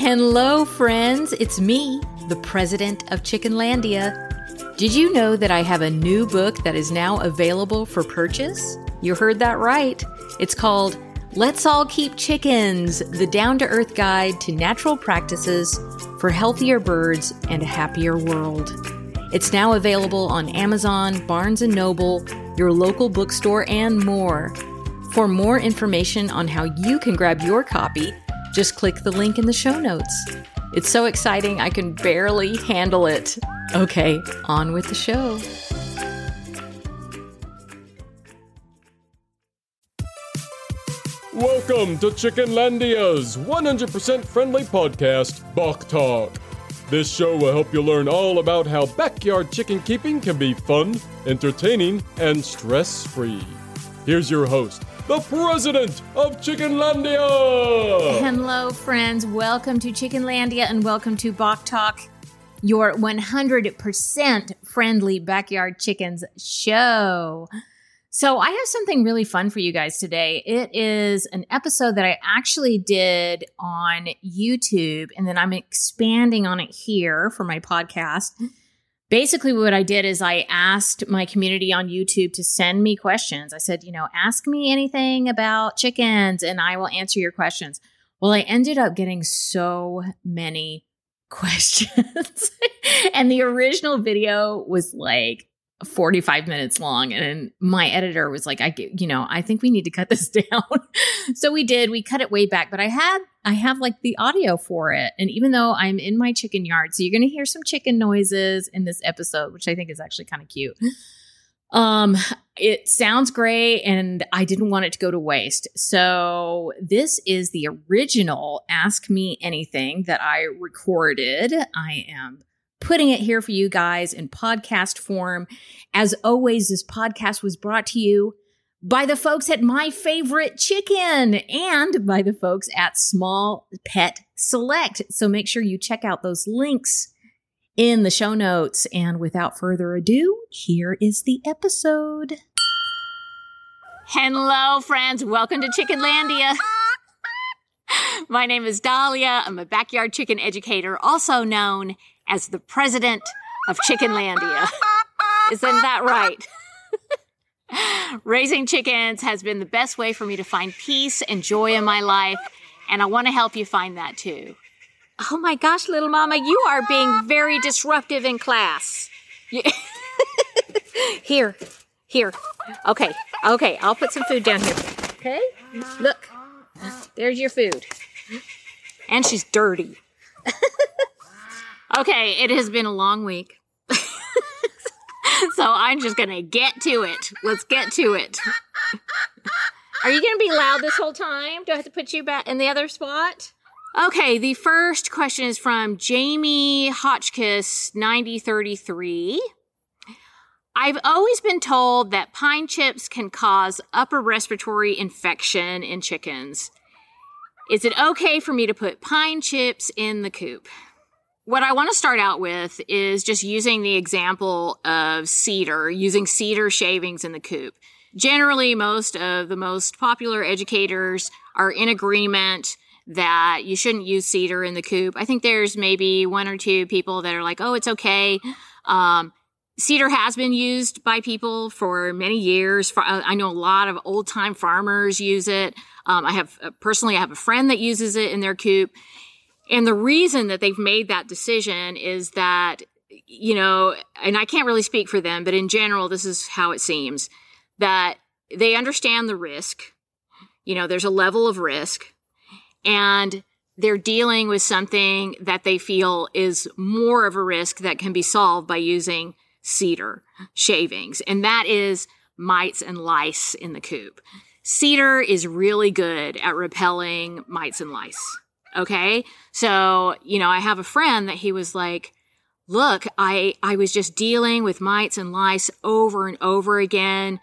Hello, friends. It's me, the president of Chickenlandia. Did you know that I have a new book that is now available for purchase? You heard that right. It's called Let's All Keep Chickens The Down to Earth Guide to Natural Practices for Healthier Birds and a Happier World. It's now available on Amazon, Barnes & Noble, your local bookstore, and more. For more information on how you can grab your copy, just click the link in the show notes. It's so exciting, I can barely handle it. Okay, on with the show. Welcome to Chickenlandia's 100% friendly podcast, Bawk Tawk. This show will help you learn all about how backyard chicken keeping can be fun, entertaining, and stress free. Here's your host, the president of Chickenlandia. Hello, friends. Welcome to Chickenlandia and welcome to Bawk Tawk, your 100% friendly backyard chickens show. So, I have something really fun for you guys today. It is an episode that I actually did on YouTube, and then I'm expanding on it here for my podcast. Basically, what I did is I asked my community on YouTube to send me questions. I said, you know, ask me anything about chickens and I will answer your questions. Well, I ended up getting so many questions. and the original video was like 45 minutes long and my editor was like i you know i think we need to cut this down. So we did we cut it way back but i had i have like the audio for it and even though i'm in my chicken yard so you're going to hear some chicken noises in this episode which i think is actually kind of cute. Um it sounds great and i didn't want it to go to waste. So this is the original ask me anything that i recorded. I am putting it here for you guys in podcast form. As always, this podcast was brought to you by the folks at My Favorite Chicken and by the folks at Small Pet Select. So make sure you check out those links in the show notes. And without further ado, here is the episode. Hello, friends. Welcome to Chickenlandia. My name is Dahlia. I'm a backyard chicken educator, also known as the president of Chickenlandia. Isn't that right? Raising chickens has been the best way for me to find peace and joy in my life, and I want to help you find that too. Oh my gosh, little mama, you are being very disruptive in class. here, here. Okay, okay, I'll put some food down here. Okay? Look, there's your food. And she's dirty. Okay, it has been a long week. so I'm just going to get to it. Let's get to it. Are you going to be loud this whole time? Do I have to put you back in the other spot? Okay, the first question is from Jamie Hotchkiss 9033. I've always been told that pine chips can cause upper respiratory infection in chickens. Is it okay for me to put pine chips in the coop? What I want to start out with is just using the example of cedar, using cedar shavings in the coop. Generally, most of the most popular educators are in agreement that you shouldn't use cedar in the coop. I think there's maybe one or two people that are like, oh, it's okay. Um, cedar has been used by people for many years. Uh, I know a lot of old time farmers use it. Um, I have uh, personally, I have a friend that uses it in their coop. And the reason that they've made that decision is that, you know, and I can't really speak for them, but in general, this is how it seems that they understand the risk. You know, there's a level of risk and they're dealing with something that they feel is more of a risk that can be solved by using cedar shavings. And that is mites and lice in the coop. Cedar is really good at repelling mites and lice. Okay. So, you know, I have a friend that he was like, look, I, I was just dealing with mites and lice over and over again.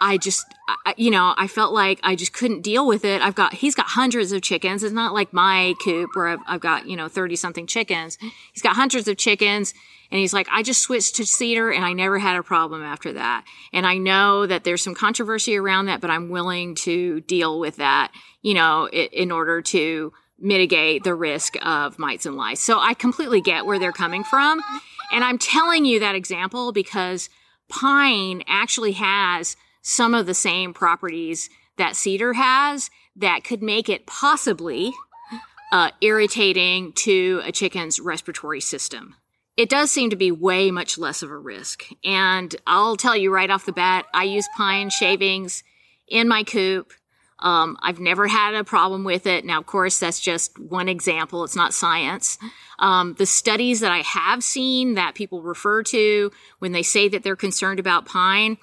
I just, I, you know, I felt like I just couldn't deal with it. I've got, he's got hundreds of chickens. It's not like my coop where I've, I've got, you know, 30 something chickens. He's got hundreds of chickens. And he's like, I just switched to cedar and I never had a problem after that. And I know that there's some controversy around that, but I'm willing to deal with that, you know, in order to mitigate the risk of mites and lice. So I completely get where they're coming from. And I'm telling you that example because pine actually has some of the same properties that cedar has that could make it possibly uh, irritating to a chicken's respiratory system. It does seem to be way much less of a risk. And I'll tell you right off the bat, I use pine shavings in my coop. Um, I've never had a problem with it. Now, of course, that's just one example. It's not science. Um, the studies that I have seen that people refer to when they say that they're concerned about pine,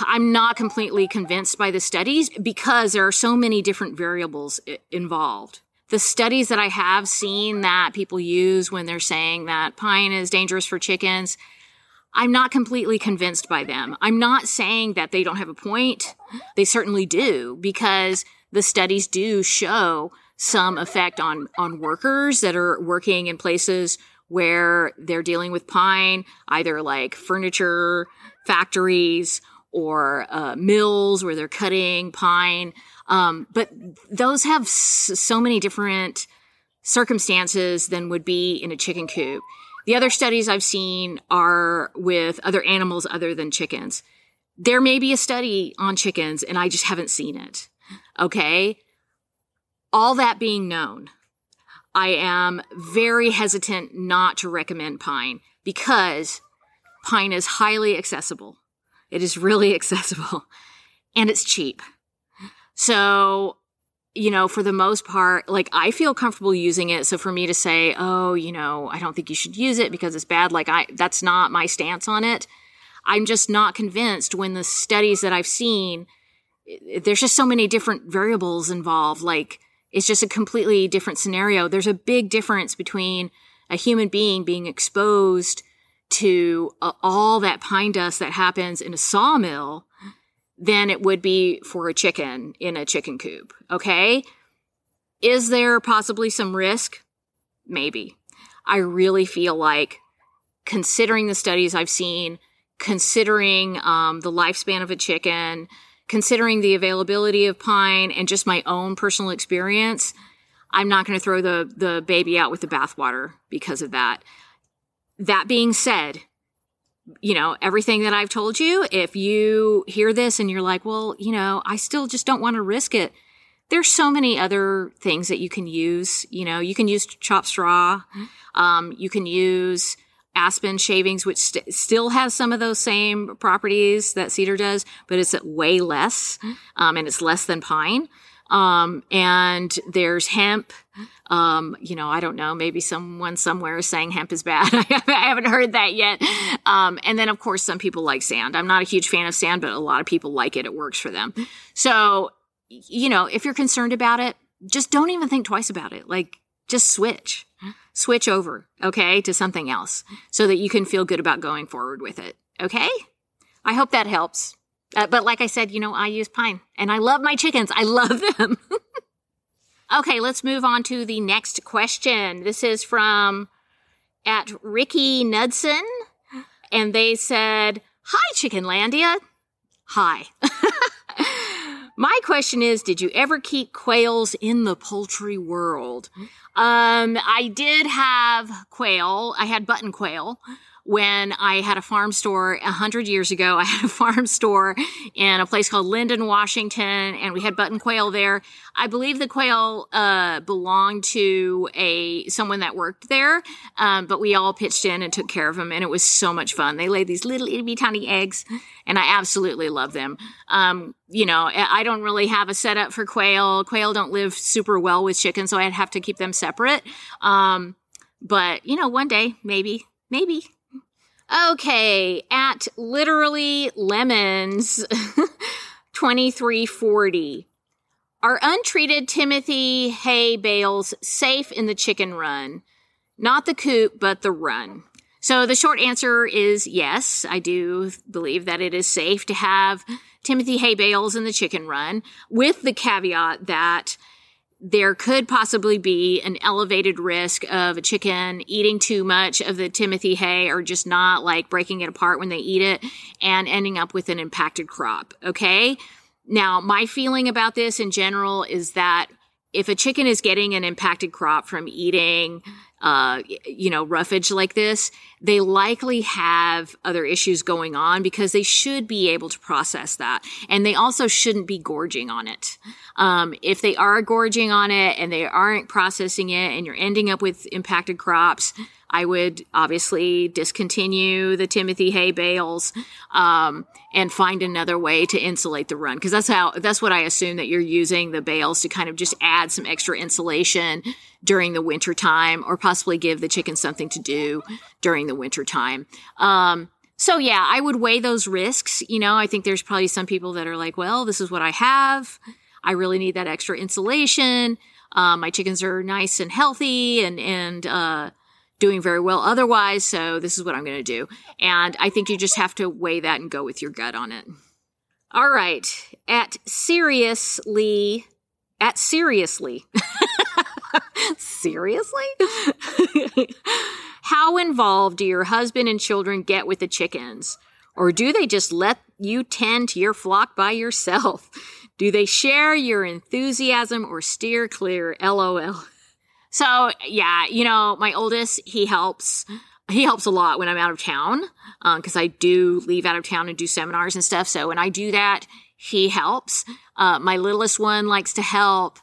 I'm not completely convinced by the studies because there are so many different variables involved. The studies that I have seen that people use when they're saying that pine is dangerous for chickens, I'm not completely convinced by them. I'm not saying that they don't have a point. They certainly do because the studies do show some effect on, on workers that are working in places where they're dealing with pine, either like furniture factories or uh, mills where they're cutting pine. Um, but those have s- so many different circumstances than would be in a chicken coop. The other studies I've seen are with other animals other than chickens. There may be a study on chickens and I just haven't seen it. Okay. All that being known, I am very hesitant not to recommend pine because pine is highly accessible. It is really accessible and it's cheap. So you know, for the most part, like I feel comfortable using it. So for me to say, oh, you know, I don't think you should use it because it's bad, like I, that's not my stance on it. I'm just not convinced when the studies that I've seen, there's just so many different variables involved. Like it's just a completely different scenario. There's a big difference between a human being being exposed to uh, all that pine dust that happens in a sawmill than it would be for a chicken in a chicken coop. Okay. Is there possibly some risk? Maybe. I really feel like considering the studies I've seen, considering um, the lifespan of a chicken, considering the availability of pine and just my own personal experience, I'm not going to throw the, the baby out with the bathwater because of that. That being said, you know, everything that I've told you, if you hear this and you're like, well, you know, I still just don't want to risk it. There's so many other things that you can use. You know, you can use chopped straw. Um, you can use aspen shavings, which st- still has some of those same properties that cedar does, but it's way less, um, and it's less than pine. Um, and there's hemp. Um, you know, I don't know. Maybe someone somewhere is saying hemp is bad. I haven't heard that yet. Um, and then of course some people like sand. I'm not a huge fan of sand, but a lot of people like it. It works for them. So, you know, if you're concerned about it, just don't even think twice about it. Like, just switch, switch over, okay, to something else so that you can feel good about going forward with it. Okay. I hope that helps. Uh, but like I said, you know, I use pine and I love my chickens. I love them. okay, let's move on to the next question. This is from at Ricky Nudson. And they said, Hi, Chickenlandia. Hi. My question is, did you ever keep quails in the poultry world? Um, I did have quail. I had button quail when I had a farm store a hundred years ago. I had a farm store in a place called Lynden, Washington, and we had button quail there. I believe the quail uh, belonged to a someone that worked there, um, but we all pitched in and took care of them, and it was so much fun. They laid these little itty tiny eggs, and I absolutely love them. Um, you know, I don't really have a setup for quail. Quail don't live super well with chickens, so I'd have to keep them separate. Um, but you know, one day maybe, maybe Okay, at literally lemons 2340. Are untreated Timothy hay bales safe in the chicken run? Not the coop, but the run. So the short answer is yes. I do believe that it is safe to have Timothy hay bales in the chicken run with the caveat that there could possibly be an elevated risk of a chicken eating too much of the Timothy hay or just not like breaking it apart when they eat it and ending up with an impacted crop. Okay. Now, my feeling about this in general is that if a chicken is getting an impacted crop from eating, uh, you know, roughage like this, they likely have other issues going on because they should be able to process that. And they also shouldn't be gorging on it. Um, if they are gorging on it and they aren't processing it and you're ending up with impacted crops, I would obviously discontinue the Timothy hay bales um, and find another way to insulate the run because that's how that's what I assume that you're using the bales to kind of just add some extra insulation during the winter time or possibly give the chicken something to do during the winter time. Um, so yeah, I would weigh those risks. You know, I think there's probably some people that are like, well, this is what I have. I really need that extra insulation. Um, my chickens are nice and healthy and, and, uh, doing very well otherwise. So this is what I'm going to do. And I think you just have to weigh that and go with your gut on it. All right. At seriously, at seriously, seriously? How involved do your husband and children get with the chickens? Or do they just let you tend to your flock by yourself? Do they share your enthusiasm or steer clear? LOL. So yeah, you know, my oldest, he helps. He helps a lot when I'm out of town because um, I do leave out of town and do seminars and stuff. So when I do that, he helps. Uh, my littlest one likes to help.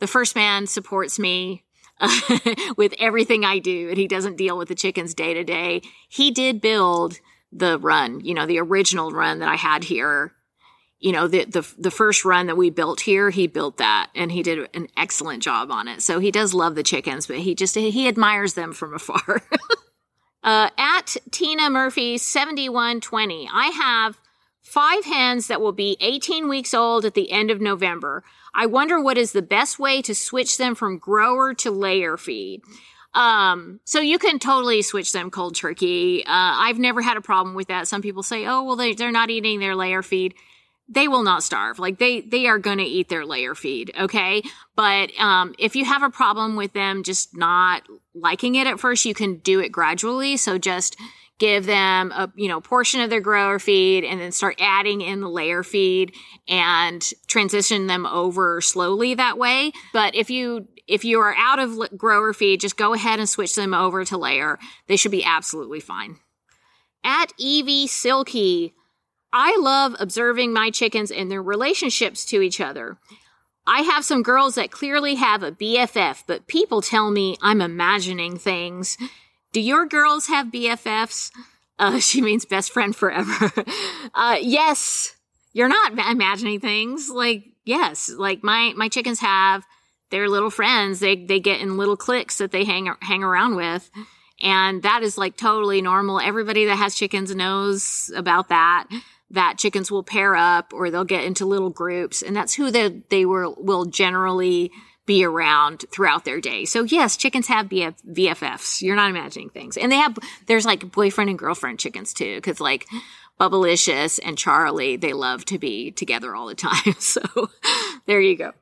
The first man supports me with everything I do, and he doesn't deal with the chickens day to day. He did build the run, you know, the original run that I had here you know, the, the, the first run that we built here, he built that and he did an excellent job on it. So he does love the chickens, but he just, he admires them from afar. uh, at Tina Murphy 7120, I have five hens that will be 18 weeks old at the end of November. I wonder what is the best way to switch them from grower to layer feed. Um, so you can totally switch them cold turkey. Uh, I've never had a problem with that. Some people say, oh, well, they, they're not eating their layer feed they will not starve. Like they they are going to eat their layer feed, okay? But um, if you have a problem with them just not liking it at first, you can do it gradually. So just give them a you know portion of their grower feed and then start adding in the layer feed and transition them over slowly that way. But if you if you are out of grower feed, just go ahead and switch them over to layer. They should be absolutely fine. At Evie Silky, I love observing my chickens and their relationships to each other. I have some girls that clearly have a BFF, but people tell me I'm imagining things. Do your girls have BFFs? Uh, she means best friend forever. uh, yes, you're not imagining things. Like, yes, like my, my chickens have their little friends. They, they get in little cliques that they hang, hang around with. And that is like totally normal. Everybody that has chickens knows about that that chickens will pair up or they'll get into little groups and that's who they, they will, will generally be around throughout their day. So yes, chickens have BF, VFFs. You're not imagining things. And they have, there's like boyfriend and girlfriend chickens too. Cause like Bubblicious and Charlie, they love to be together all the time. So there you go.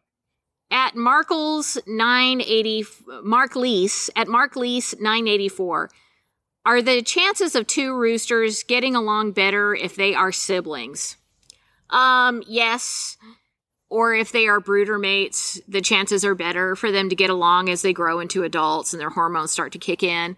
At Markle's 980, Mark Lease, at Mark Lease 984, are the chances of two roosters getting along better if they are siblings? Um, yes. Or if they are brooder mates, the chances are better for them to get along as they grow into adults and their hormones start to kick in.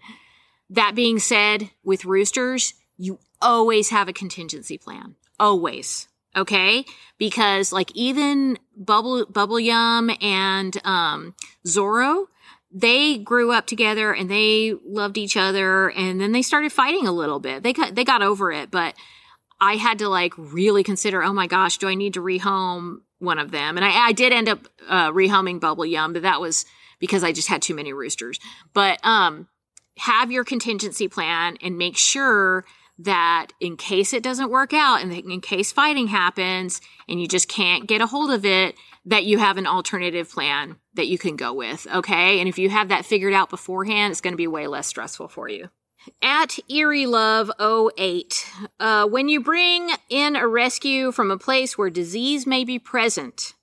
That being said, with roosters, you always have a contingency plan. Always. Okay? Because like even Bubble, Bubble Yum and, um, Zorro, they grew up together and they loved each other and then they started fighting a little bit. They got, they got over it, but I had to like really consider, oh my gosh, do I need to rehome one of them? And I, I did end up uh, rehoming Bubble Yum, but that was because I just had too many roosters. But um, have your contingency plan and make sure that in case it doesn't work out and in case fighting happens and you just can't get a hold of it, that you have an alternative plan that you can go with. Okay. And if you have that figured out beforehand, it's going to be way less stressful for you. At Erie Love 08, uh, when you bring in a rescue from a place where disease may be present,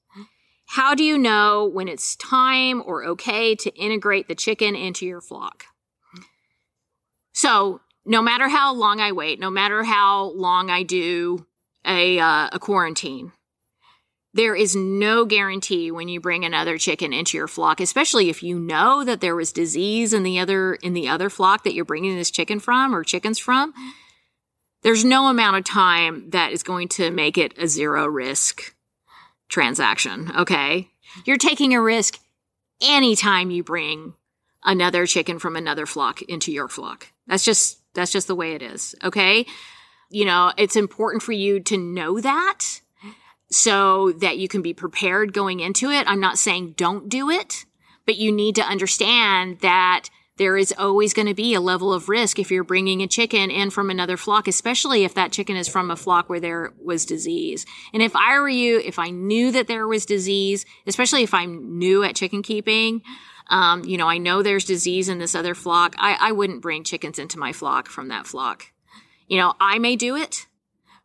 how do you know when it's time or okay to integrate the chicken into your flock? So, no matter how long I wait, no matter how long I do a, uh, a quarantine, there is no guarantee when you bring another chicken into your flock, especially if you know that there was disease in the other in the other flock that you're bringing this chicken from or chickens from. There's no amount of time that is going to make it a zero risk transaction, okay? You're taking a risk anytime you bring another chicken from another flock into your flock. That's just that's just the way it is, okay? You know, it's important for you to know that so that you can be prepared going into it. I'm not saying don't do it, but you need to understand that there is always going to be a level of risk if you're bringing a chicken in from another flock, especially if that chicken is from a flock where there was disease. And if I were you, if I knew that there was disease, especially if I'm new at chicken keeping, um, you know, I know there's disease in this other flock. I, I wouldn't bring chickens into my flock from that flock. You know, I may do it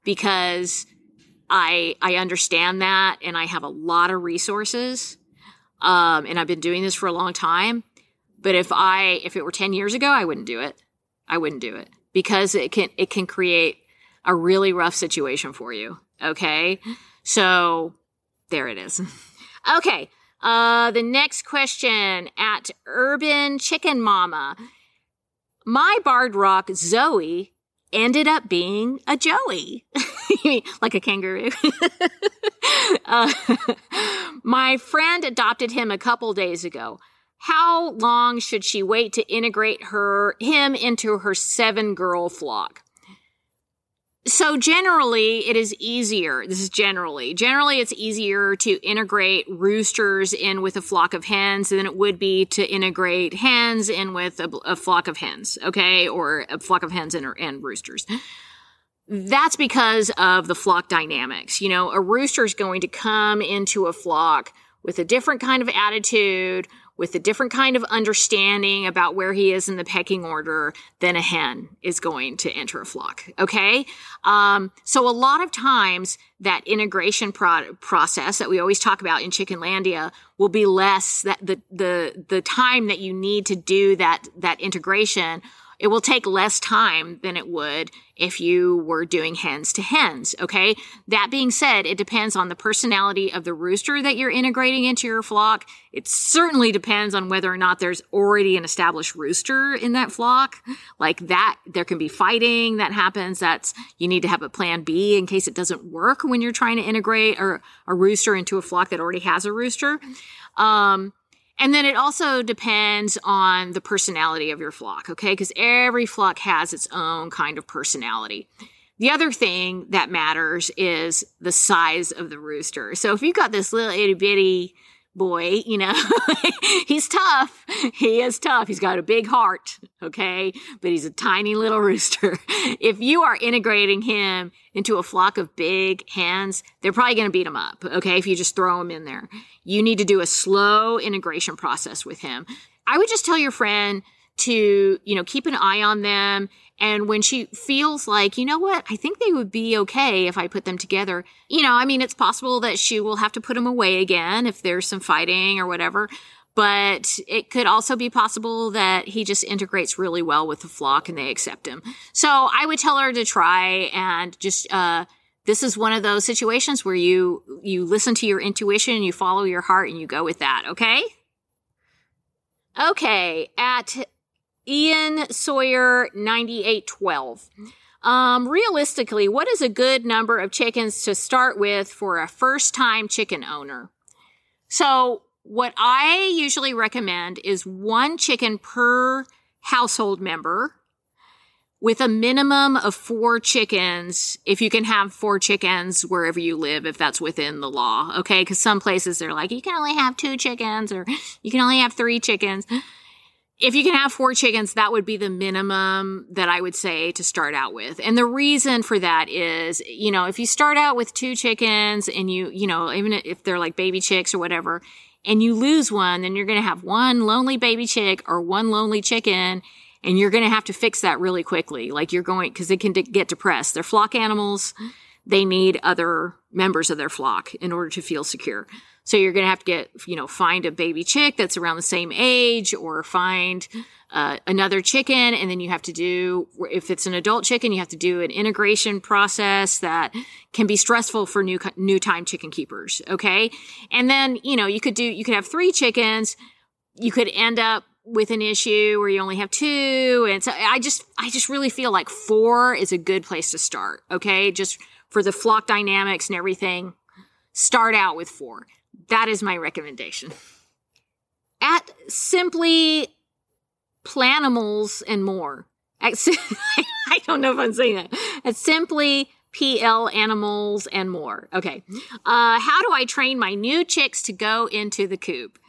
because I I understand that and I have a lot of resources. Um, and I've been doing this for a long time. But if I if it were 10 years ago, I wouldn't do it. I wouldn't do it because it can it can create a really rough situation for you. Okay? So there it is. okay. Uh, the next question at Urban Chicken Mama. My barred rock Zoe ended up being a Joey, like a kangaroo. uh, my friend adopted him a couple days ago. How long should she wait to integrate her him into her seven girl flock? So generally it is easier. This is generally. Generally it's easier to integrate roosters in with a flock of hens than it would be to integrate hens in with a, a flock of hens, okay? Or a flock of hens and, and roosters. That's because of the flock dynamics. You know, a rooster is going to come into a flock with a different kind of attitude, with a different kind of understanding about where he is in the pecking order than a hen is going to enter a flock. Okay. Um, so a lot of times that integration pro- process that we always talk about in Chickenlandia will be less that the, the, the time that you need to do that, that integration it will take less time than it would if you were doing hens to hens. Okay. That being said, it depends on the personality of the rooster that you're integrating into your flock. It certainly depends on whether or not there's already an established rooster in that flock. Like that, there can be fighting that happens. That's, you need to have a plan B in case it doesn't work when you're trying to integrate a, a rooster into a flock that already has a rooster. Um, and then it also depends on the personality of your flock, okay? Because every flock has its own kind of personality. The other thing that matters is the size of the rooster. So if you've got this little itty bitty boy, you know, he's tough. He is tough. He's got a big heart, okay? But he's a tiny little rooster. If you are integrating him into a flock of big hens, they're probably going to beat him up, okay? If you just throw him in there. You need to do a slow integration process with him. I would just tell your friend to, you know, keep an eye on them and when she feels like, you know what, I think they would be okay if I put them together, you know, I mean, it's possible that she will have to put them away again if there's some fighting or whatever. But it could also be possible that he just integrates really well with the flock and they accept him. So I would tell her to try and just, uh, this is one of those situations where you, you listen to your intuition, and you follow your heart and you go with that. Okay. Okay. At Ian Sawyer 9812. Um, realistically, what is a good number of chickens to start with for a first time chicken owner? So, what I usually recommend is one chicken per household member with a minimum of four chickens if you can have four chickens wherever you live if that's within the law okay because some places they're like you can only have two chickens or you can only have three chickens if you can have four chickens, that would be the minimum that I would say to start out with. And the reason for that is, you know, if you start out with two chickens and you, you know, even if they're like baby chicks or whatever, and you lose one, then you're going to have one lonely baby chick or one lonely chicken. And you're going to have to fix that really quickly. Like you're going, cause they can de- get depressed. They're flock animals. They need other members of their flock in order to feel secure. So you're going to have to get, you know, find a baby chick that's around the same age or find uh, another chicken. And then you have to do, if it's an adult chicken, you have to do an integration process that can be stressful for new, new time chicken keepers. Okay. And then, you know, you could do, you could have three chickens. You could end up with an issue where you only have two. And so I just, I just really feel like four is a good place to start. Okay. Just for the flock dynamics and everything, start out with four. That is my recommendation. At Simply Planimals and more. At, I don't know if I'm saying that. At Simply PL Animals and more. Okay. Uh, how do I train my new chicks to go into the coop?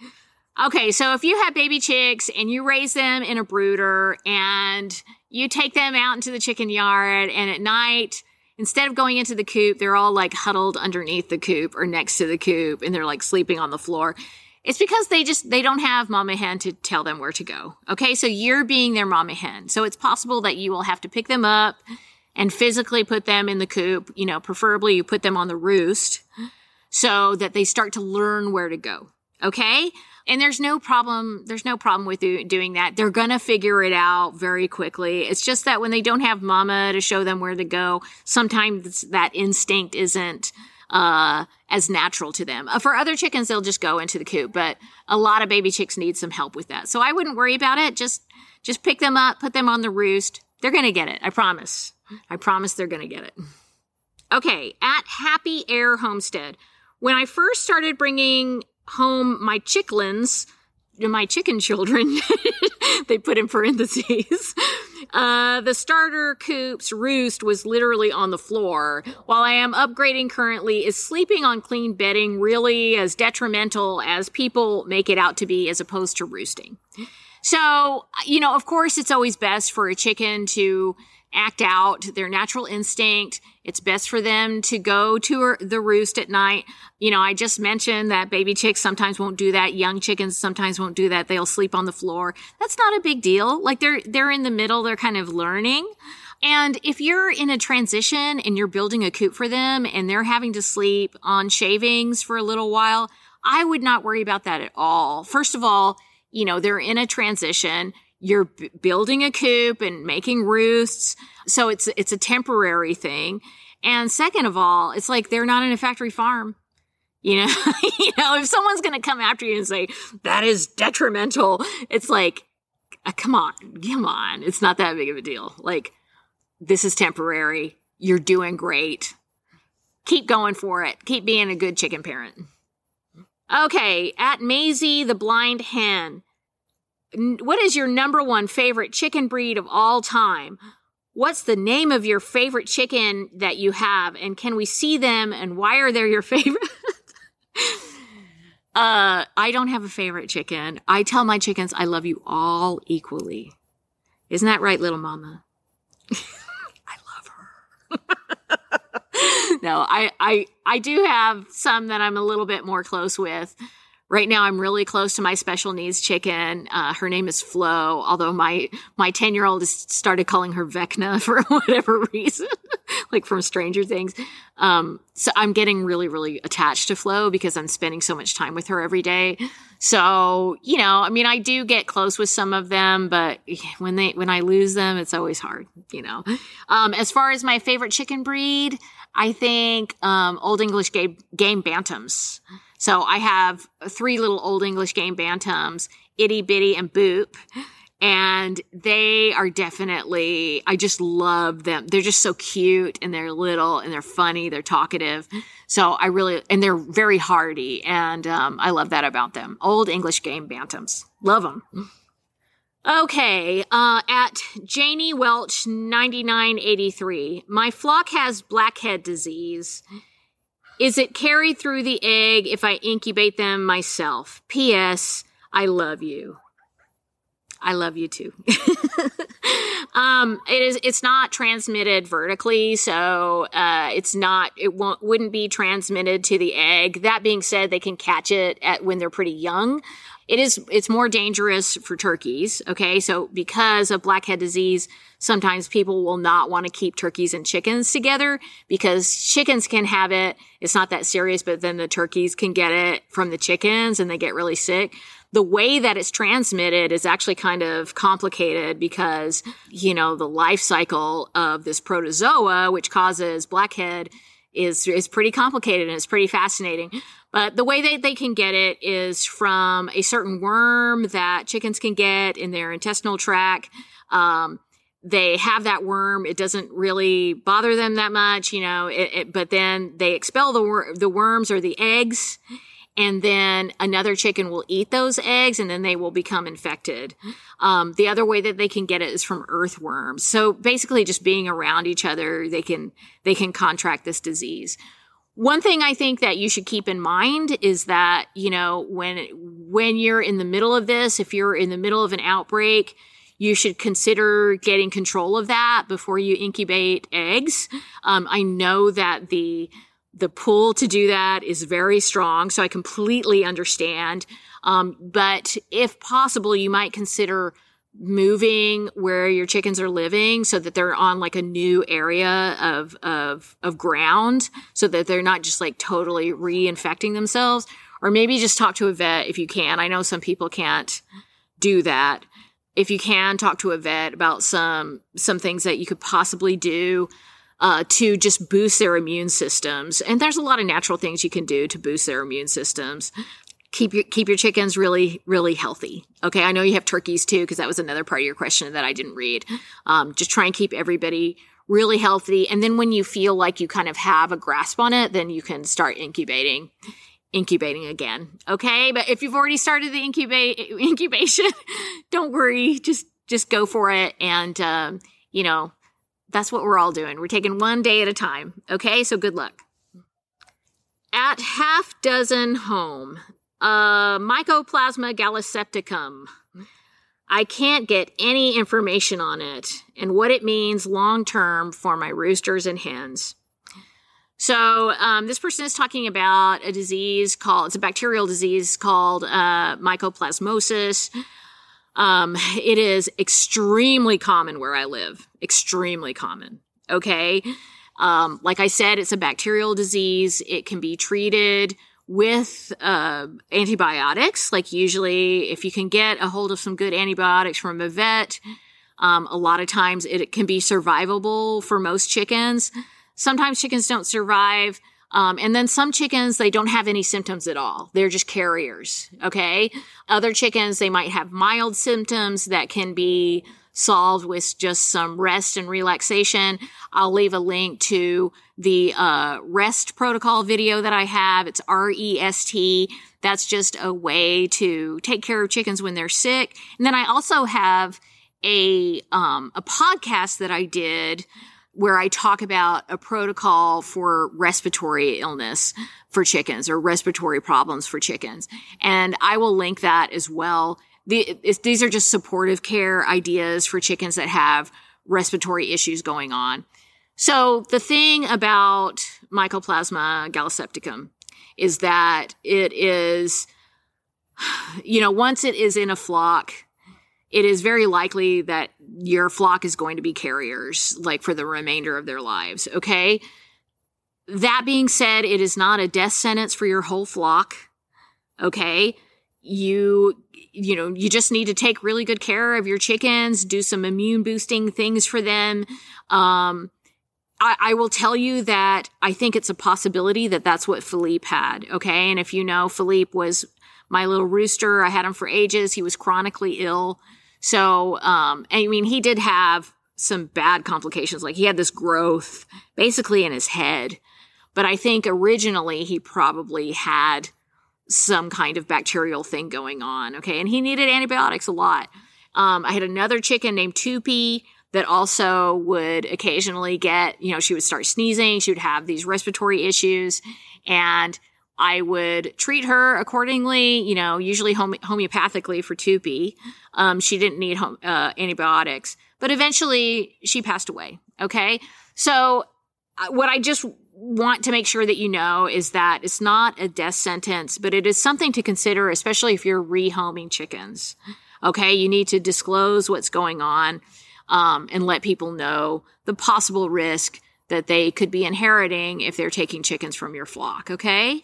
Okay, so if you have baby chicks and you raise them in a brooder and you take them out into the chicken yard and at night instead of going into the coop, they're all like huddled underneath the coop or next to the coop and they're like sleeping on the floor. It's because they just, they don't have mama hen to tell them where to go. Okay. So you're being their mama hen. So it's possible that you will have to pick them up and physically put them in the coop. You know, preferably you put them on the roost so that they start to learn where to go. Okay. And there's no problem. There's no problem with doing that. They're going to figure it out very quickly. It's just that when they don't have mama to show them where to go, sometimes that instinct isn't, uh, as natural to them. Uh, for other chickens, they'll just go into the coop, but a lot of baby chicks need some help with that. So I wouldn't worry about it. Just, just pick them up, put them on the roost. They're going to get it. I promise. I promise they're going to get it. Okay. At Happy Air Homestead. When I first started bringing home my chicklins, my chicken children, they put in parentheses. Uh, the starter coop's roost was literally on the floor. While I am upgrading currently, is sleeping on clean bedding really as detrimental as people make it out to be as opposed to roosting? So, you know, of course, it's always best for a chicken to act out their natural instinct. It's best for them to go to the roost at night. You know, I just mentioned that baby chicks sometimes won't do that. Young chickens sometimes won't do that. They'll sleep on the floor. That's not a big deal. Like they're, they're in the middle. They're kind of learning. And if you're in a transition and you're building a coop for them and they're having to sleep on shavings for a little while, I would not worry about that at all. First of all, you know, they're in a transition you're b- building a coop and making roosts. So it's, it's a temporary thing. And second of all, it's like they're not in a factory farm. You know, you know, if someone's going to come after you and say that is detrimental, it's like, uh, come on, come on. It's not that big of a deal. Like, this is temporary. You're doing great. Keep going for it. Keep being a good chicken parent. Okay, at Maisie the blind hen what is your number one favorite chicken breed of all time? What's the name of your favorite chicken that you have? And can we see them? And why are they your favorite? uh, I don't have a favorite chicken. I tell my chickens I love you all equally. Isn't that right, little mama? I love her. no, I, I, I do have some that I'm a little bit more close with. Right now, I'm really close to my special needs chicken. Uh, her name is Flo, although my my ten year old has started calling her Vecna for whatever reason, like from Stranger Things. Um, so I'm getting really, really attached to Flo because I'm spending so much time with her every day. So you know, I mean, I do get close with some of them, but when they when I lose them, it's always hard. You know. Um, as far as my favorite chicken breed, I think um, Old English game, game bantams. So I have three little old English game bantams, Itty Bitty and Boop. And they are definitely, I just love them. They're just so cute and they're little and they're funny. They're talkative. So I really, and they're very hardy. And um, I love that about them. Old English game bantams. Love them. Okay, uh, at Janie Welch 9983, my flock has blackhead disease. Is it carried through the egg if I incubate them myself? P.S. I love you. I love you too. um, it is. It's not transmitted vertically, so uh, it's not. It won't. Wouldn't be transmitted to the egg. That being said, they can catch it at when they're pretty young. it is it's more dangerous for turkeys okay so because of blackhead disease sometimes people will not want to keep turkeys and chickens together because chickens can have it it's not that serious but then the turkeys can get it from the chickens and they get really sick the way that it's transmitted is actually kind of complicated because you know the life cycle of this protozoa which causes blackhead is is pretty complicated and it's pretty fascinating but the way that they can get it is from a certain worm that chickens can get in their intestinal tract. Um, they have that worm. It doesn't really bother them that much, you know, it, it, but then they expel the, wor- the worms or the eggs and then another chicken will eat those eggs and then they will become infected. Um, the other way that they can get it is from earthworms. So basically just being around each other, they can, they can contract this disease. One thing I think that you should keep in mind is that, you know, when, when you're in the middle of this, if you're in the middle of an outbreak, you should consider getting control of that before you incubate eggs. Um, I know that the, the pull to do that is very strong, so I completely understand. Um, but if possible, you might consider moving where your chickens are living so that they're on like a new area of of of ground so that they're not just like totally reinfecting themselves. Or maybe just talk to a vet if you can. I know some people can't do that. If you can talk to a vet about some some things that you could possibly do uh, to just boost their immune systems. And there's a lot of natural things you can do to boost their immune systems. Keep your keep your chickens really really healthy. Okay i know you have turkeys too because that was another part of your question that i didn't read. Um, just try and keep everybody really healthy. And then when you feel like you kind of have a grasp on it then you can start incubating incubating again. Okay but if you've already started the incubate incubation don't worry. Just just go for it. And um, you know that's what we're all doing we're taking one day at a time okay so good luck at half dozen home uh, Mycoplasma gallisepticum. I can't get any information on it and what it means long term for my roosters and hens. So, um, this person is talking about a disease called, it's a bacterial disease called uh, mycoplasmosis. Um, it is extremely common where I live, extremely common. Okay. Um, like I said, it's a bacterial disease. It can be treated with uh, antibiotics. Like usually, if you can get a hold of some good antibiotics from a vet, um, a lot of times it, can be survivable for most chickens. Sometimes chickens don't survive. Um, and then some chickens, they don't have any symptoms at all. They're just carriers. Okay. Other chickens, they might have mild symptoms that can be solved with just some rest and relaxation. I'll leave a link to the uh, rest protocol video that I have. It's R E S T. That's just a way to take care of chickens when they're sick. And then I also have a um, a podcast that I did where I talk about a protocol for respiratory illness for chickens or respiratory problems for chickens. And I will link that as well the, these are just supportive care ideas for chickens that have respiratory issues going on. So the thing about Mycoplasma gallisepticum is that it is, you know, once it is in a flock, it is very likely that your flock is going to be carriers, like for the remainder of their lives. Okay. That being said, it is not a death sentence for your whole flock. Okay. You you know, you just need to take really good care of your chickens, do some immune boosting things for them. Um, I, I, will tell you that I think it's a possibility that that's what Philippe had. Okay. And if you know, Philippe was my little rooster. I had him for ages. He was chronically ill. So, um, I mean, he did have some bad complications. Like he had this growth basically in his head. But I think originally he probably had some kind of bacterial thing going on. Okay. And he needed antibiotics a lot. Um, I had another chicken named Tupi that also would occasionally get, you know, she would start sneezing. She would have these respiratory issues and I would treat her accordingly, you know, usually home- homeopathically for Tupi. Um, she didn't need home, uh, antibiotics, but eventually she passed away. Okay. So uh, what I just want to make sure that you know is that it's not a death sentence, but it is something to consider, especially if you're rehoming chickens. Okay, you need to disclose what's going on um, and let people know the possible risk that they could be inheriting if they're taking chickens from your flock. Okay,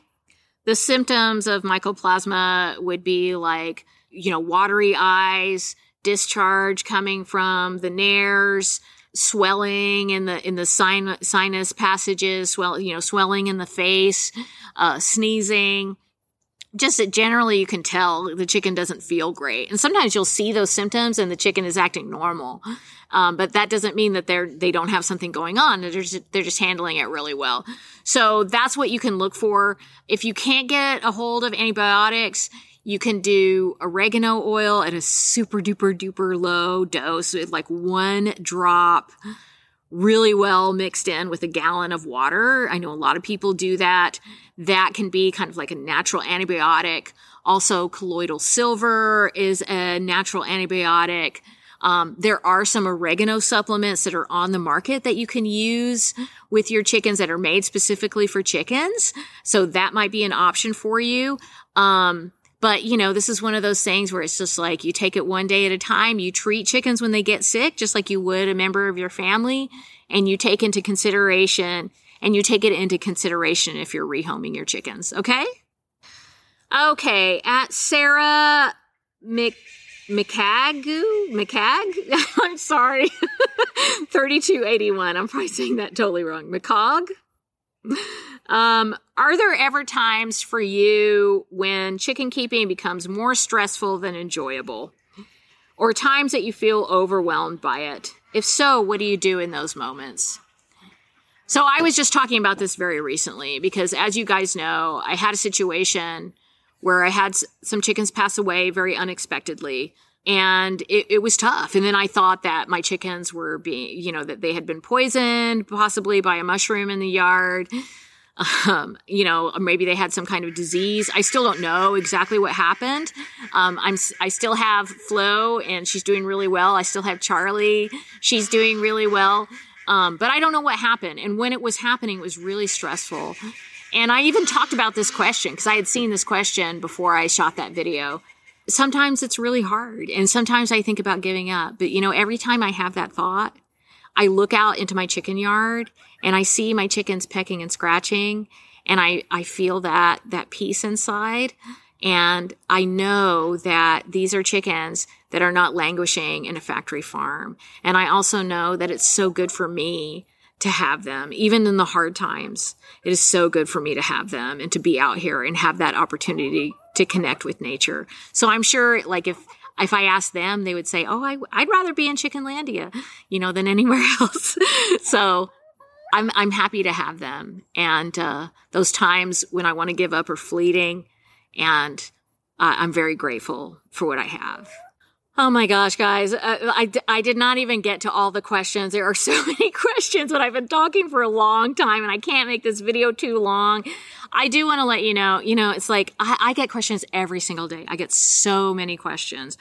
the symptoms of mycoplasma would be like you know watery eyes, discharge coming from the nares swelling in the in the sin- sinus passages, swell you know swelling in the face, uh, sneezing. Just that generally you can tell the chicken doesn't feel great, and sometimes you'll see those symptoms and the chicken is acting normal, um, but that doesn't mean that they're they don't have something going on. They're just they're just handling it really well. So that's what you can look for. If you can't get a hold of antibiotics, you can do oregano oil at a super duper duper low dose like one drop really well mixed in with a gallon of water. I know a lot of people do that. That can be kind of like a natural antibiotic. Also, colloidal silver is a natural antibiotic. Um, there are some oregano supplements that are on the market that you can use with your chickens that are made specifically for chickens. So that might be an option for you. Um, but, you know, this is one of those things where it's just like you take it one day at a time. You treat chickens when they get sick, just like you would a member of your family. And you take into consideration and you take it into consideration if you're rehoming your chickens. Okay. Okay. At Sarah Mc, McCagu, McCag. I'm sorry. 3281. I'm probably saying that totally wrong. McCog. Um, are there ever times for you when chicken keeping becomes more stressful than enjoyable? Or times that you feel overwhelmed by it? If so, what do you do in those moments? So I was just talking about this very recently because as you guys know, I had a situation where I had some chickens pass away very unexpectedly and it, it, was tough. And then I thought that my chickens were being, you know, that they had been poisoned possibly by a mushroom in the yard um, you know, maybe they had some kind of disease. I still don't know exactly what happened. Um, I'm I still have Flo, and she's doing really well. I still have Charlie; she's doing really well. Um, but I don't know what happened. And when it was happening, it was really stressful. And I even talked about this question because I had seen this question before I shot that video. Sometimes it's really hard, and sometimes I think about giving up. But you know, every time I have that thought, I look out into my chicken yard and I see my chickens pecking and scratching and I, I feel that, that peace inside. And I know that these are chickens that are not languishing in a factory farm. And I also know that it's so good for me to have them, even in the hard times. It is so good for me to have them and to be out here and have that opportunity to connect with nature. So I'm sure, like, if if I asked them, they would say, "Oh, I, would rather be in Chickenlandia, you know, than anywhere else." so I'm I'm happy to have them, and uh, those times when I want to give up are fleeting, and uh, I'm very grateful for what I have. Oh my gosh, guys. Uh, I, I did not even get to all the questions. There are so many questions, but I've been talking for a long time and I can't make this video too long. I do want to let you know, you know, it's like I, I get questions every single day. I get so many questions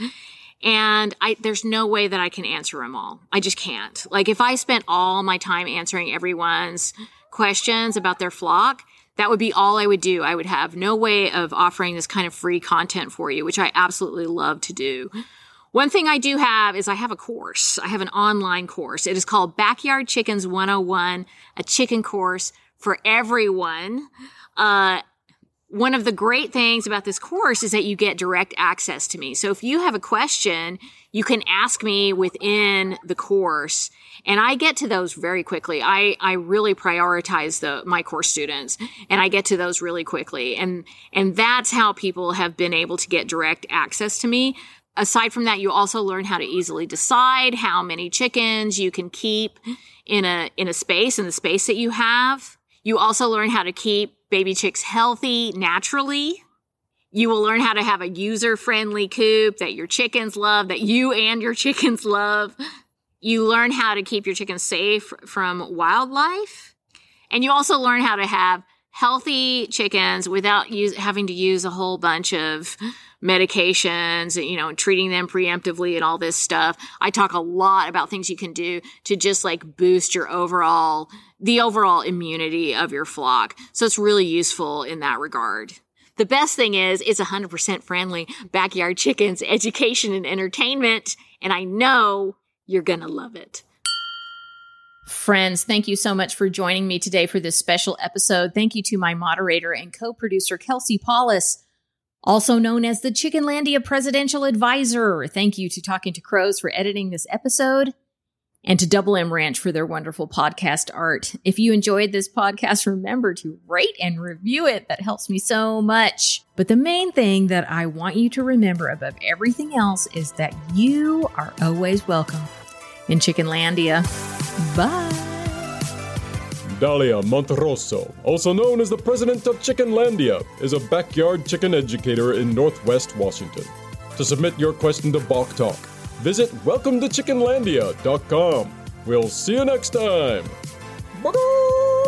and I, there's no way that I can answer them all. I just can't. Like if I spent all my time answering everyone's questions about their flock, that would be all I would do. I would have no way of offering this kind of free content for you, which I absolutely love to do. One thing I do have is I have a course. I have an online course. It is called Backyard Chickens 101, a chicken course for everyone. Uh, one of the great things about this course is that you get direct access to me. So if you have a question, you can ask me within the course and I get to those very quickly. I, I really prioritize the, my course students and I get to those really quickly. And, and that's how people have been able to get direct access to me. Aside from that, you also learn how to easily decide how many chickens you can keep in a, in a space, in the space that you have. You also learn how to keep baby chicks healthy naturally. You will learn how to have a user friendly coop that your chickens love, that you and your chickens love. You learn how to keep your chickens safe from wildlife. And you also learn how to have healthy chickens without use, having to use a whole bunch of medications, you know, and treating them preemptively and all this stuff. I talk a lot about things you can do to just like boost your overall, the overall immunity of your flock. So it's really useful in that regard. The best thing is it's 100% friendly backyard chickens education and entertainment. And I know you're going to love it. Friends, thank you so much for joining me today for this special episode. Thank you to my moderator and co producer, Kelsey Paulus, also known as the Chickenlandia Presidential Advisor. Thank you to Talking to Crows for editing this episode and to Double M Ranch for their wonderful podcast art. If you enjoyed this podcast, remember to rate and review it. That helps me so much. But the main thing that I want you to remember above everything else is that you are always welcome in Chickenlandia. Bye. Dalia Monterosso, also known as the president of Chickenlandia, is a backyard chicken educator in Northwest Washington. To submit your question to Bawk Tawk, visit welcometochickenlandia.com. We'll see you next time. Bye.